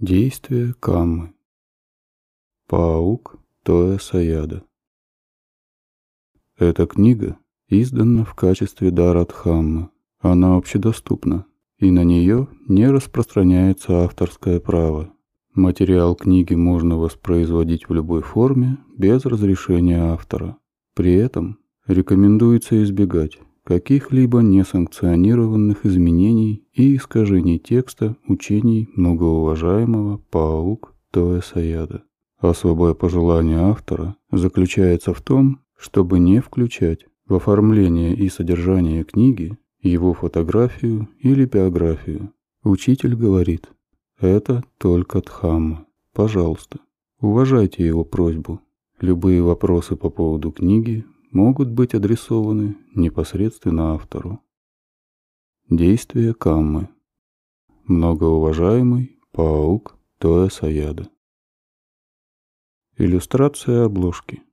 Действие каммы. Паук Тоя Саяда. Эта книга издана в качестве Дарадхаммы. Она общедоступна, и на нее не распространяется авторское право. Материал книги можно воспроизводить в любой форме без разрешения автора. При этом рекомендуется избегать каких-либо несанкционированных изменений и искажений текста учений многоуважаемого Паук Саяда. Особое пожелание автора заключается в том, чтобы не включать в оформление и содержание книги его фотографию или биографию. Учитель говорит, это только Дхамма. Пожалуйста, уважайте его просьбу. Любые вопросы по поводу книги могут быть адресованы непосредственно автору. Действие Каммы. Многоуважаемый паук Тоя Саяда. Иллюстрация обложки.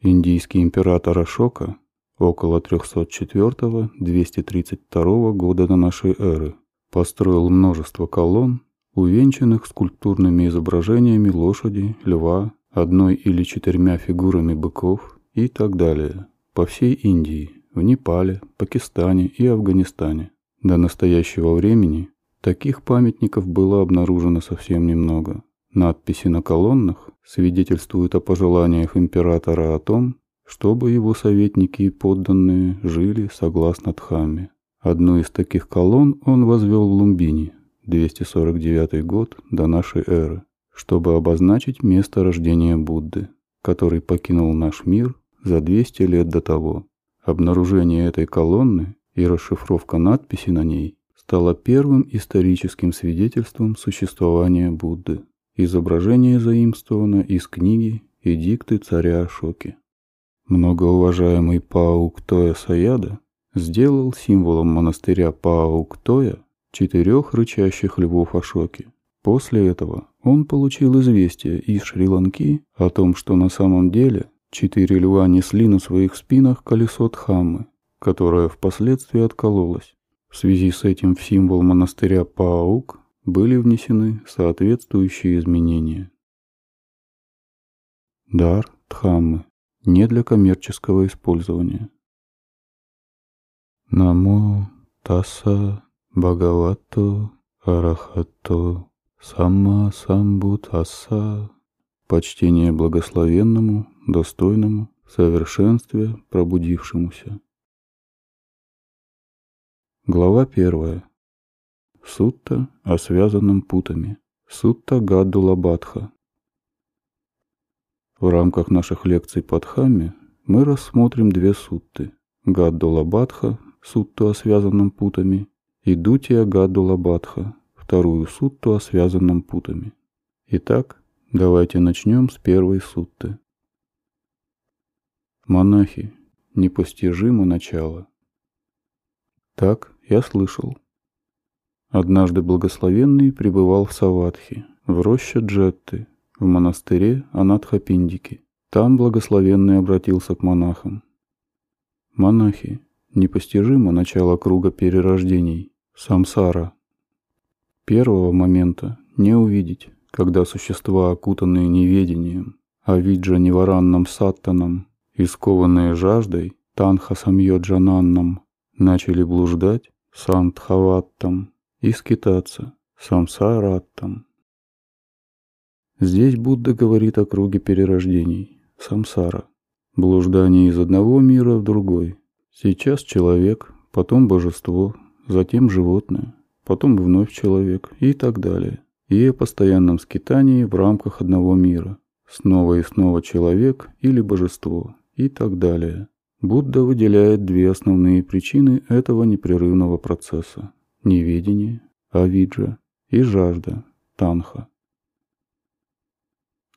Индийский император Ашока около 304-232 года до нашей эры построил множество колонн, увенчанных скульптурными изображениями лошади, льва, одной или четырьмя фигурами быков и так далее, по всей Индии, в Непале, Пакистане и Афганистане. До настоящего времени таких памятников было обнаружено совсем немного. Надписи на колоннах свидетельствуют о пожеланиях императора о том, чтобы его советники и подданные жили согласно Дхамме. Одну из таких колонн он возвел в Лумбине, 249 год до нашей эры, чтобы обозначить место рождения Будды, который покинул наш мир за 200 лет до того. Обнаружение этой колонны и расшифровка надписи на ней стало первым историческим свидетельством существования Будды. Изображение заимствовано из книги «Эдикты царя Ашоки». Многоуважаемый Паук Тоя Саяда сделал символом монастыря Паук Тоя четырех рычащих львов Ашоки. После этого он получил известие из Шри-Ланки о том, что на самом деле Четыре льва несли на своих спинах колесо Дхаммы, которое впоследствии откололось. В связи с этим в символ монастыря Паук были внесены соответствующие изменения. Дар Дхаммы не для коммерческого использования. Намо Таса Бхагавату Арахату Самма Самбутаса Почтение благословенному достойному, совершенстве пробудившемуся. Глава первая. Сутта о связанном путами. Сутта Гаддулабадха. В рамках наших лекций по Дхамме мы рассмотрим две сутты. Гаддулабадха, сутту о связанном путами, и Дутия Гаддулабадха, вторую сутту о связанном путами. Итак, давайте начнем с первой сутты. Монахи, непостижимо начало. Так я слышал. Однажды благословенный пребывал в Саватхе, в роще Джетты, в монастыре Анатхапиндики. Там благословенный обратился к монахам. Монахи, непостижимо начало круга перерождений, самсара. Первого момента не увидеть, когда существа, окутанные неведением, а виджа неваранным саттаном, Искованные жаждой, Танхасамьоджананном, начали блуждать Сантхаваттам и скитаться Самсараттам. Здесь Будда говорит о круге перерождений, самсара, блуждание из одного мира в другой. Сейчас человек, потом божество, затем животное, потом вновь человек и так далее. И о постоянном скитании в рамках одного мира. Снова и снова человек или божество, и так далее. Будда выделяет две основные причины этого непрерывного процесса – неведение, авиджа и жажда, танха.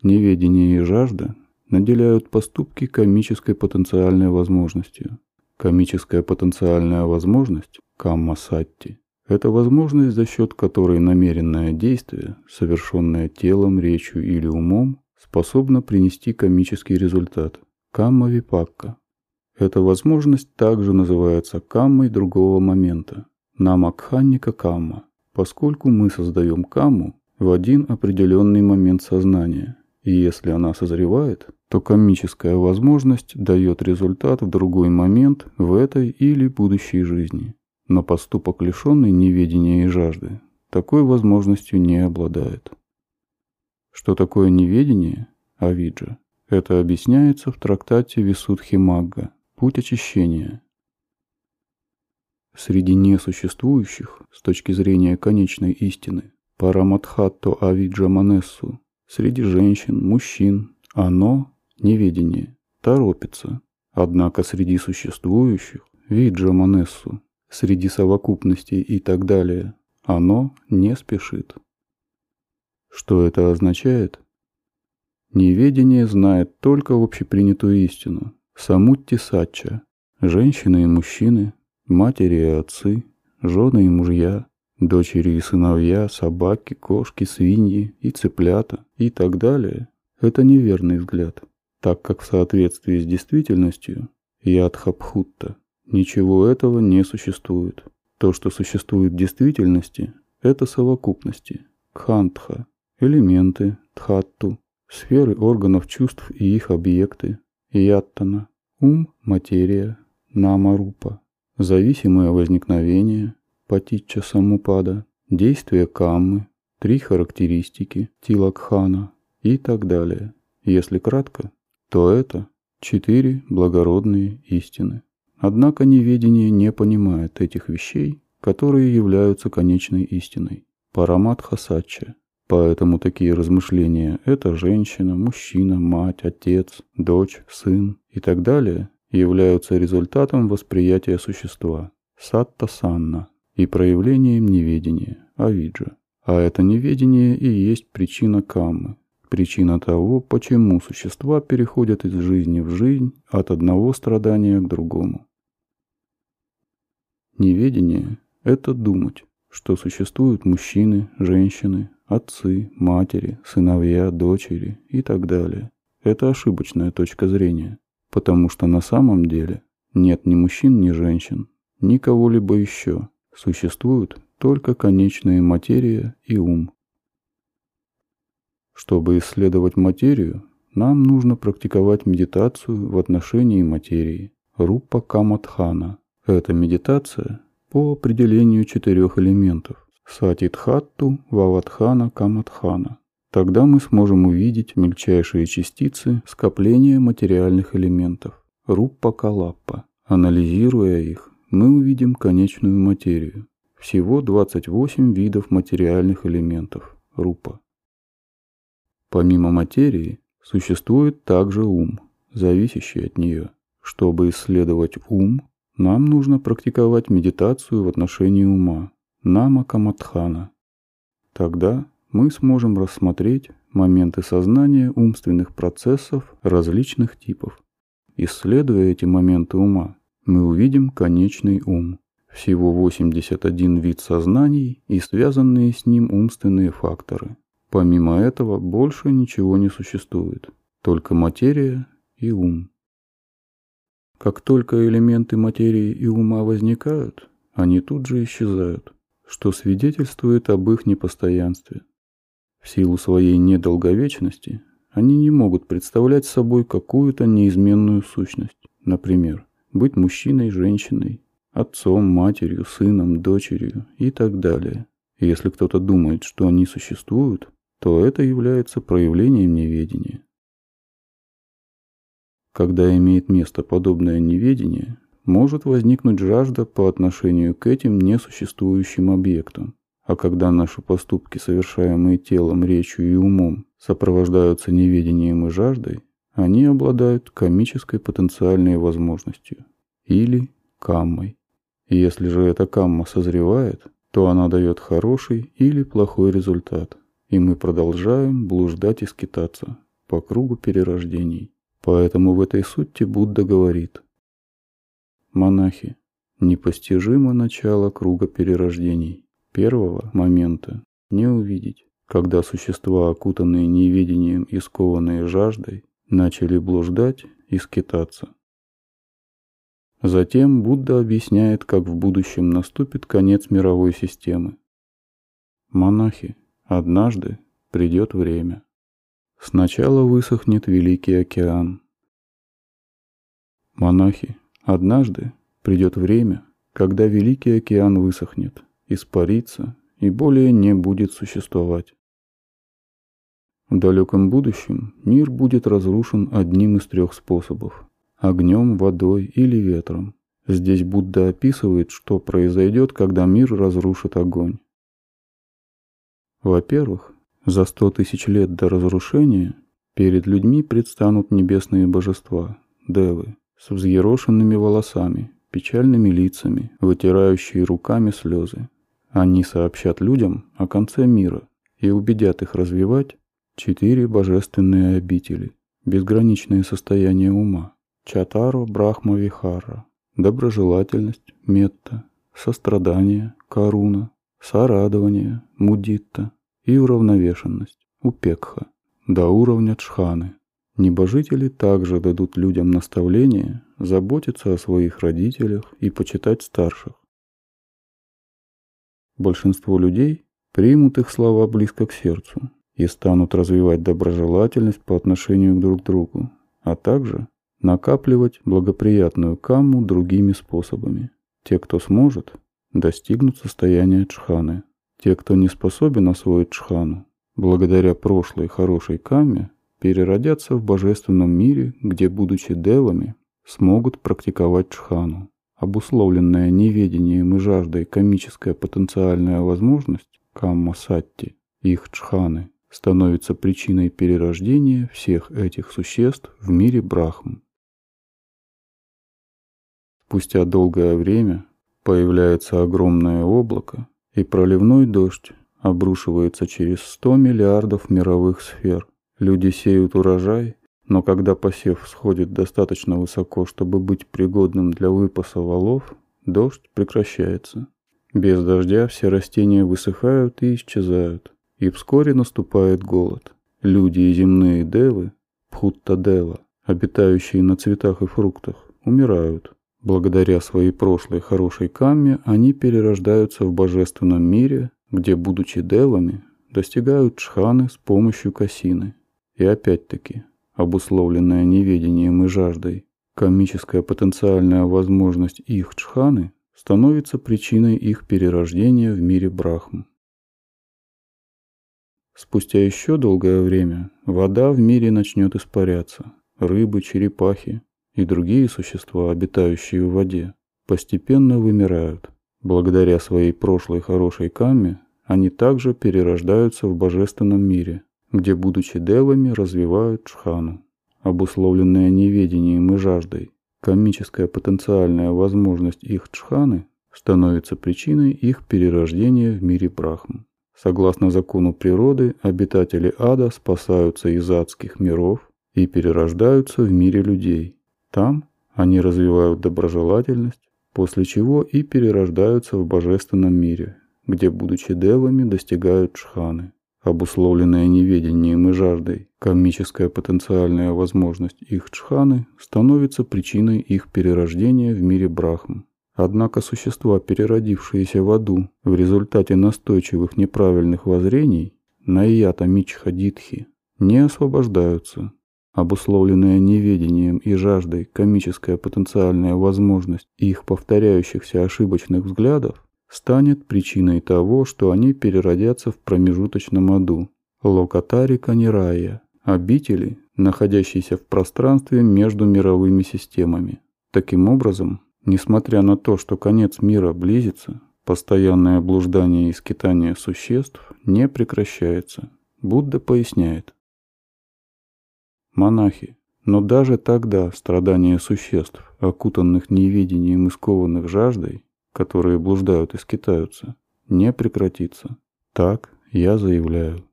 Неведение и жажда наделяют поступки комической потенциальной возможностью. Комическая потенциальная возможность – камма-сатти – это возможность, за счет которой намеренное действие, совершенное телом, речью или умом, способно принести комический результат – Камма-випакка. Эта возможность также называется каммой другого момента, намакханника камма, поскольку мы создаем камму в один определенный момент сознания. И если она созревает, то комическая возможность дает результат в другой момент в этой или будущей жизни. Но поступок, лишенный неведения и жажды, такой возможностью не обладает. Что такое неведение, Авиджа? Это объясняется в трактате Висудхи Магга «Путь очищения». Среди несуществующих, с точки зрения конечной истины, Параматхатто Авиджа Манессу, среди женщин, мужчин, оно, неведение, торопится. Однако среди существующих, Виджа Манессу, среди совокупностей и так далее, оно не спешит. Что это означает? Неведение знает только общепринятую истину. Самутти Сача. Женщины и мужчины, матери и отцы, жены и мужья, дочери и сыновья, собаки, кошки, свиньи и цыплята и так далее. Это неверный взгляд, так как в соответствии с действительностью Ядхабхутта ничего этого не существует. То, что существует в действительности, это совокупности, кхантха, элементы, тхатту, сферы органов чувств и их объекты, яттана, ум, материя, намарупа, зависимое возникновение, патича самупада, действия каммы, три характеристики, тилакхана. И так далее. Если кратко, то это четыре благородные истины. Однако неведение не понимает этих вещей, которые являются конечной истиной. Параматха сачча Поэтому такие размышления – это женщина, мужчина, мать, отец, дочь, сын и так далее – являются результатом восприятия существа – сатта-санна и проявлением неведения – авиджа. А это неведение и есть причина каммы, причина того, почему существа переходят из жизни в жизнь от одного страдания к другому. Неведение – это думать, что существуют мужчины, женщины, отцы, матери, сыновья, дочери и так далее. Это ошибочная точка зрения, потому что на самом деле нет ни мужчин, ни женщин, ни кого-либо еще. Существуют только конечная материя и ум. Чтобы исследовать материю, нам нужно практиковать медитацию в отношении материи. Рупа Камадхана. Это медитация по определению четырех элементов Сатитхатту Ваватхана Камадхана. Тогда мы сможем увидеть мельчайшие частицы скопления материальных элементов Руппа Калаппа. Анализируя их, мы увидим конечную материю. Всего 28 видов материальных элементов Рупа. Помимо материи, существует также ум, зависящий от нее. Чтобы исследовать ум, нам нужно практиковать медитацию в отношении ума, Нама Камадхана. Тогда мы сможем рассмотреть моменты сознания умственных процессов различных типов. Исследуя эти моменты ума, мы увидим конечный ум. Всего 81 вид сознаний и связанные с ним умственные факторы. Помимо этого больше ничего не существует, только материя и ум. Как только элементы материи и ума возникают, они тут же исчезают что свидетельствует об их непостоянстве. В силу своей недолговечности они не могут представлять собой какую-то неизменную сущность, например, быть мужчиной, женщиной, отцом, матерью, сыном, дочерью и так далее. если кто-то думает, что они существуют, то это является проявлением неведения. Когда имеет место подобное неведение, может возникнуть жажда по отношению к этим несуществующим объектам. А когда наши поступки, совершаемые телом, речью и умом, сопровождаются неведением и жаждой, они обладают комической потенциальной возможностью или каммой. Если же эта камма созревает, то она дает хороший или плохой результат, и мы продолжаем блуждать и скитаться по кругу перерождений. Поэтому в этой сути Будда говорит – Монахи. Непостижимо начало круга перерождений. Первого момента не увидеть, когда существа, окутанные неведением и скованные жаждой, начали блуждать и скитаться. Затем Будда объясняет, как в будущем наступит конец мировой системы. Монахи, Однажды придет время. Сначала высохнет Великий океан. Монахи, однажды придет время, когда Великий океан высохнет, испарится и более не будет существовать. В далеком будущем мир будет разрушен одним из трех способов – огнем, водой или ветром. Здесь Будда описывает, что произойдет, когда мир разрушит огонь. Во-первых, за сто тысяч лет до разрушения перед людьми предстанут небесные божества, девы, с взъерошенными волосами, печальными лицами, вытирающие руками слезы. Они сообщат людям о конце мира и убедят их развивать Четыре божественные обители, безграничное состояние ума, Чатаро Брахма Вихара, доброжелательность, метта, сострадание, каруна, сорадование, мудитта и уравновешенность, упекха, до уровня джханы. Небожители также дадут людям наставление заботиться о своих родителях и почитать старших. Большинство людей примут их слова близко к сердцу и станут развивать доброжелательность по отношению друг к другу, а также накапливать благоприятную камму другими способами. Те, кто сможет, достигнут состояния чханы. Те, кто не способен освоить чхану, благодаря прошлой хорошей камме, переродятся в божественном мире, где, будучи девами, смогут практиковать чхану. Обусловленная неведением и жаждой комическая потенциальная возможность камма сатти, их чханы, становится причиной перерождения всех этих существ в мире Брахм. Спустя долгое время появляется огромное облако, и проливной дождь обрушивается через 100 миллиардов мировых сфер. Люди сеют урожай, но когда посев сходит достаточно высоко, чтобы быть пригодным для выпаса валов, дождь прекращается. Без дождя все растения высыхают и исчезают. И вскоре наступает голод. Люди и земные девы, Пхутта-дева, обитающие на цветах и фруктах, умирают. Благодаря своей прошлой хорошей камме они перерождаются в божественном мире, где, будучи девами, достигают чханы с помощью косины. И опять-таки, обусловленная неведением и жаждой, комическая потенциальная возможность их чханы становится причиной их перерождения в мире Брахм. Спустя еще долгое время вода в мире начнет испаряться. Рыбы, черепахи и другие существа, обитающие в воде, постепенно вымирают. Благодаря своей прошлой хорошей камме они также перерождаются в божественном мире, где, будучи девами, развивают чхану. Обусловленная неведением и жаждой, комическая потенциальная возможность их чханы становится причиной их перерождения в мире Брахм. Согласно закону природы, обитатели ада спасаются из адских миров и перерождаются в мире людей. Там они развивают доброжелательность, после чего и перерождаются в божественном мире, где, будучи девами, достигают чханы. Обусловленная неведением и жаждой, комическая потенциальная возможность их чханы становится причиной их перерождения в мире Брахм. Однако существа, переродившиеся в аду в результате настойчивых неправильных воззрений на ията мичха дитхи, не освобождаются. Обусловленная неведением и жаждой комическая потенциальная возможность их повторяющихся ошибочных взглядов станет причиной того, что они переродятся в промежуточном аду. Локатари Канирая – обители, находящиеся в пространстве между мировыми системами. Таким образом, Несмотря на то, что конец мира близится, постоянное блуждание и скитание существ не прекращается. Будда поясняет. Монахи, но даже тогда страдания существ, окутанных невидением и скованных жаждой, которые блуждают и скитаются, не прекратится. Так я заявляю.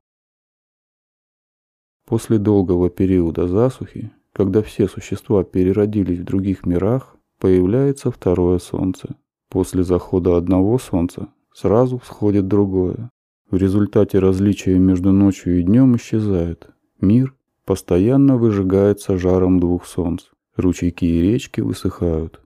После долгого периода засухи, когда все существа переродились в других мирах, появляется второе солнце. После захода одного солнца сразу всходит другое. В результате различия между ночью и днем исчезает. Мир постоянно выжигается жаром двух солнц. Ручейки и речки высыхают.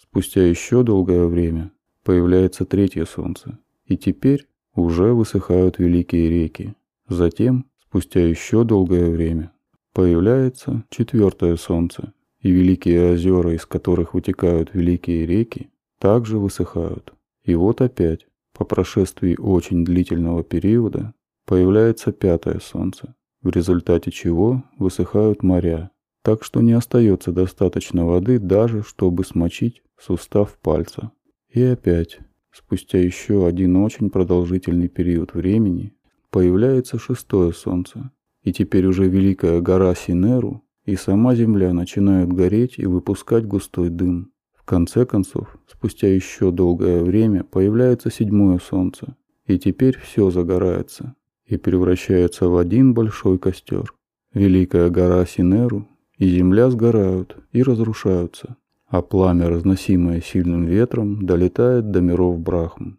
Спустя еще долгое время появляется третье солнце. И теперь уже высыхают великие реки. Затем, спустя еще долгое время, появляется четвертое солнце, и великие озера, из которых вытекают великие реки, также высыхают. И вот опять, по прошествии очень длительного периода, появляется пятое солнце, в результате чего высыхают моря, так что не остается достаточно воды даже, чтобы смочить сустав пальца. И опять, спустя еще один очень продолжительный период времени, появляется шестое солнце, и теперь уже великая гора Синеру и сама земля начинают гореть и выпускать густой дым. В конце концов, спустя еще долгое время появляется седьмое солнце, и теперь все загорается и превращается в один большой костер. Великая гора Синеру и земля сгорают и разрушаются, а пламя, разносимое сильным ветром, долетает до миров Брахм.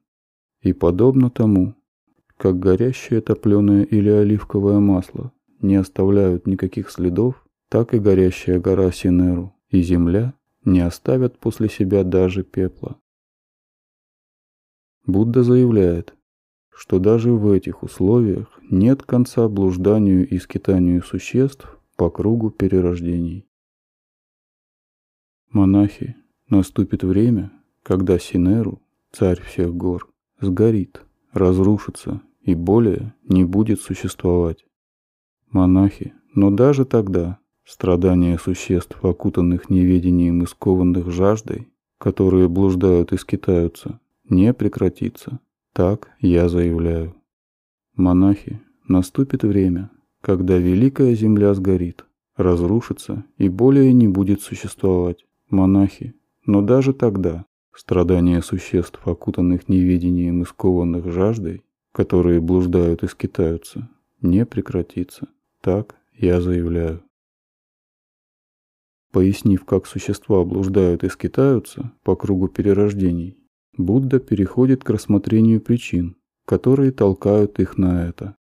И подобно тому, как горящее топленое или оливковое масло не оставляют никаких следов, так и горящая гора Синеру и земля не оставят после себя даже пепла. Будда заявляет, что даже в этих условиях нет конца блужданию и скитанию существ по кругу перерождений. Монахи, наступит время, когда Синеру, царь всех гор, сгорит, разрушится и более не будет существовать. Монахи, но даже тогда страдания существ, окутанных неведением и скованных жаждой, которые блуждают и скитаются, не прекратится. Так я заявляю. Монахи, наступит время, когда великая земля сгорит, разрушится и более не будет существовать. Монахи, но даже тогда страдания существ, окутанных неведением и скованных жаждой, которые блуждают и скитаются, не прекратится. Так я заявляю. Пояснив, как существа блуждают и скитаются по кругу перерождений, Будда переходит к рассмотрению причин, которые толкают их на это.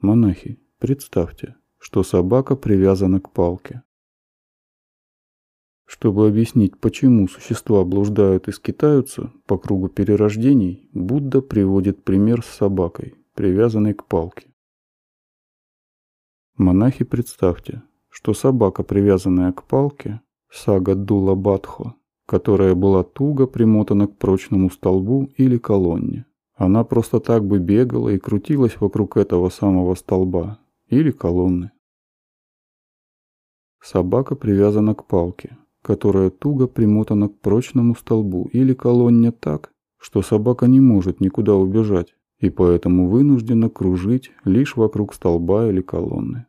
Монахи, представьте, что собака привязана к палке. Чтобы объяснить, почему существа блуждают и скитаются по кругу перерождений, Будда приводит пример с собакой, привязанной к палке. Монахи, представьте, что собака, привязанная к палке, сага Дула Бадхо, которая была туго примотана к прочному столбу или колонне. Она просто так бы бегала и крутилась вокруг этого самого столба или колонны. Собака привязана к палке, которая туго примотана к прочному столбу или колонне так, что собака не может никуда убежать и поэтому вынуждена кружить лишь вокруг столба или колонны.